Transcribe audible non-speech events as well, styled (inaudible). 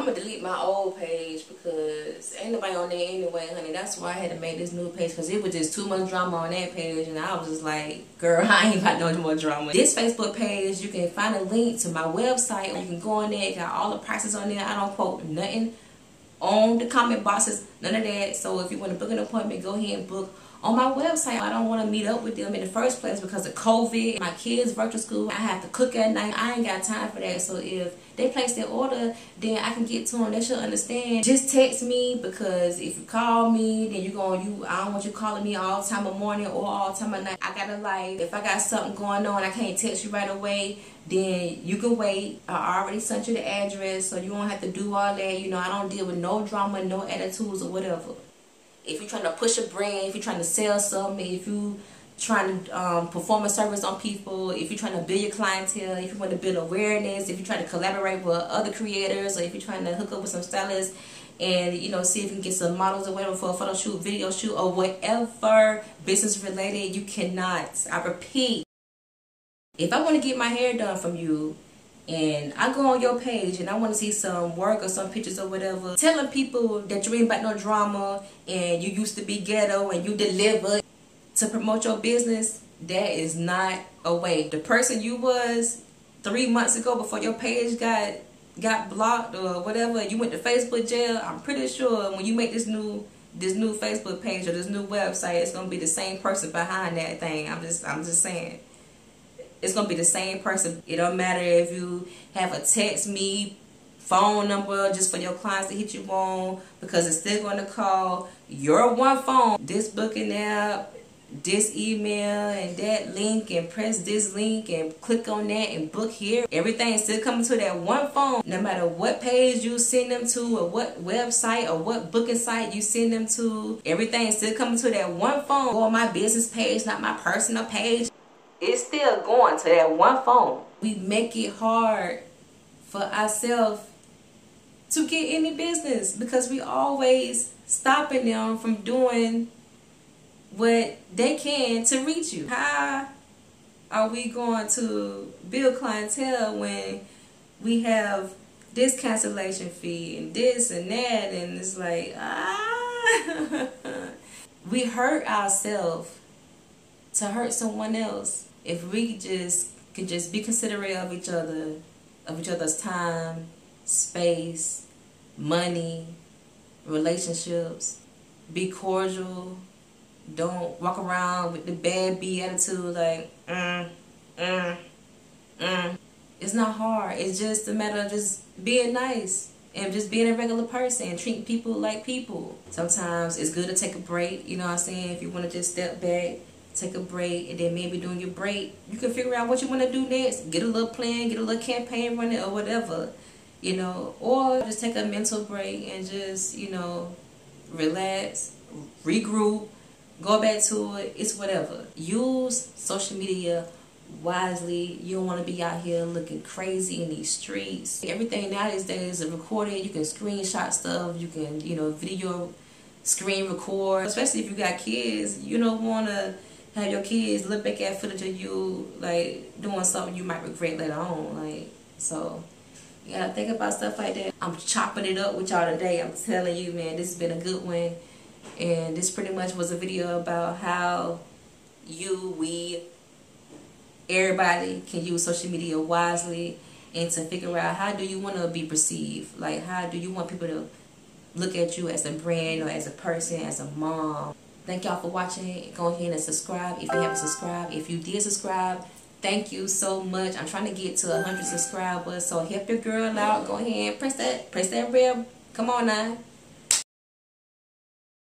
I'm gonna delete my old page because ain't nobody on there anyway, honey. That's why I had to make this new page because it was just too much drama on that page, and I was just like, girl, (laughs) I ain't got no more drama. This Facebook page, you can find a link to my website. You can go on there, got all the prices on there. I don't quote nothing on the comment boxes, none of that. So if you want to book an appointment, go ahead and book on my website. I don't want to meet up with them in the first place because of COVID. My kids' virtual school, I have to cook at night. I ain't got time for that. So if they place their order, then I can get to them. They should understand. Just text me because if you call me, then you're going you. I don't want you calling me all time of morning or all time of night. I got a life. If I got something going on, I can't text you right away. Then you can wait. I already sent you the address, so you don't have to do all that. You know, I don't deal with no drama, no attitudes or whatever if you're trying to push a brand, if you're trying to sell something, if you trying to um, perform a service on people, if you're trying to build your clientele, if you want to build awareness, if you're trying to collaborate with other creators, or if you're trying to hook up with some stylists and you know see if you can get some models or whatever for a photo shoot, video shoot, or whatever business related, you cannot. I repeat, if I want to get my hair done from you, and I go on your page and I want to see some work or some pictures or whatever, telling people that you ain't about no drama and you used to be ghetto and you deliver to promote your business, that is not a way. The person you was three months ago before your page got got blocked or whatever, you went to Facebook jail, I'm pretty sure when you make this new this new Facebook page or this new website, it's gonna be the same person behind that thing. I'm just I'm just saying it's gonna be the same person. It don't matter if you have a text me phone number just for your clients to hit you on because it's still gonna call your one phone. This booking app, this email and that link and press this link and click on that and book here. Everything still coming to that one phone. No matter what page you send them to or what website or what booking site you send them to, everything still coming to that one phone. On my business page, not my personal page it's still going to that one phone. We make it hard for ourselves to get any business because we always stopping them from doing what they can to reach you. How are we going to build clientele when we have this cancellation fee and this and that and it's like ah (laughs) we hurt ourselves to hurt someone else if we just could just be considerate of each other, of each other's time, space, money, relationships, be cordial, don't walk around with the bad B attitude like, mm, mm, mm. It's not hard. It's just a matter of just being nice and just being a regular person treating people like people. Sometimes it's good to take a break, you know what I'm saying? If you want to just step back take a break, and then maybe during your break, you can figure out what you want to do next. Get a little plan, get a little campaign running, or whatever, you know. Or just take a mental break and just, you know, relax, regroup, go back to it. It's whatever. Use social media wisely. You don't want to be out here looking crazy in these streets. Everything nowadays is recorded. You can screenshot stuff. You can, you know, video screen record. Especially if you got kids, you don't want to have your kids look back at footage of you like doing something you might regret later on. Like so you gotta think about stuff like that. I'm chopping it up with y'all today. I'm telling you, man, this has been a good one. And this pretty much was a video about how you, we, everybody can use social media wisely and to figure out how do you want to be perceived. Like how do you want people to look at you as a brand or as a person, as a mom. Thank y'all for watching. Go ahead and subscribe if you haven't subscribed. If you did subscribe, thank you so much. I'm trying to get to 100 subscribers, so help your girl out. Go ahead, press that, press that bell. Come on now.